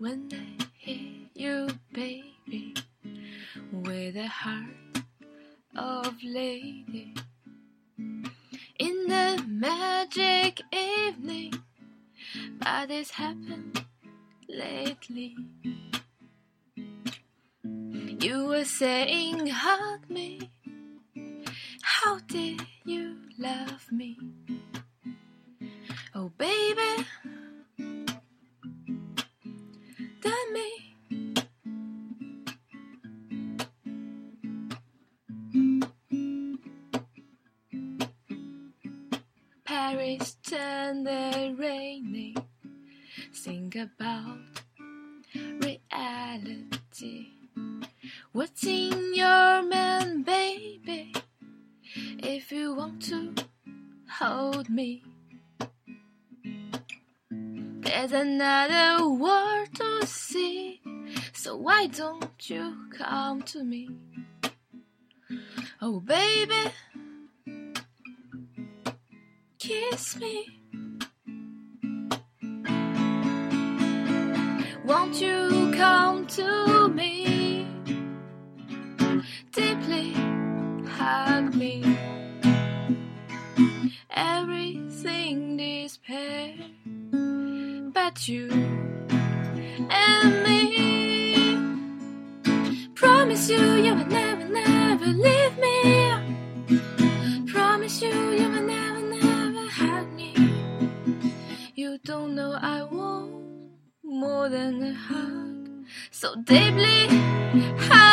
when I hear you, baby, with a heart of lady. In the magic evening, but it's happened lately. You were saying, hug me. How did you love me? Me. Paris turned raining. Think about reality. What's in your man, baby? If you want to hold me, there's another world to see. So why don't you come to me? Oh, baby, kiss me. Won't you come to me? Deeply hug me. Everything despair, but you and me. Promise you, you will never, never leave me. Promise you, you will never, never hug me. You don't know I want more than a hug. So deeply me.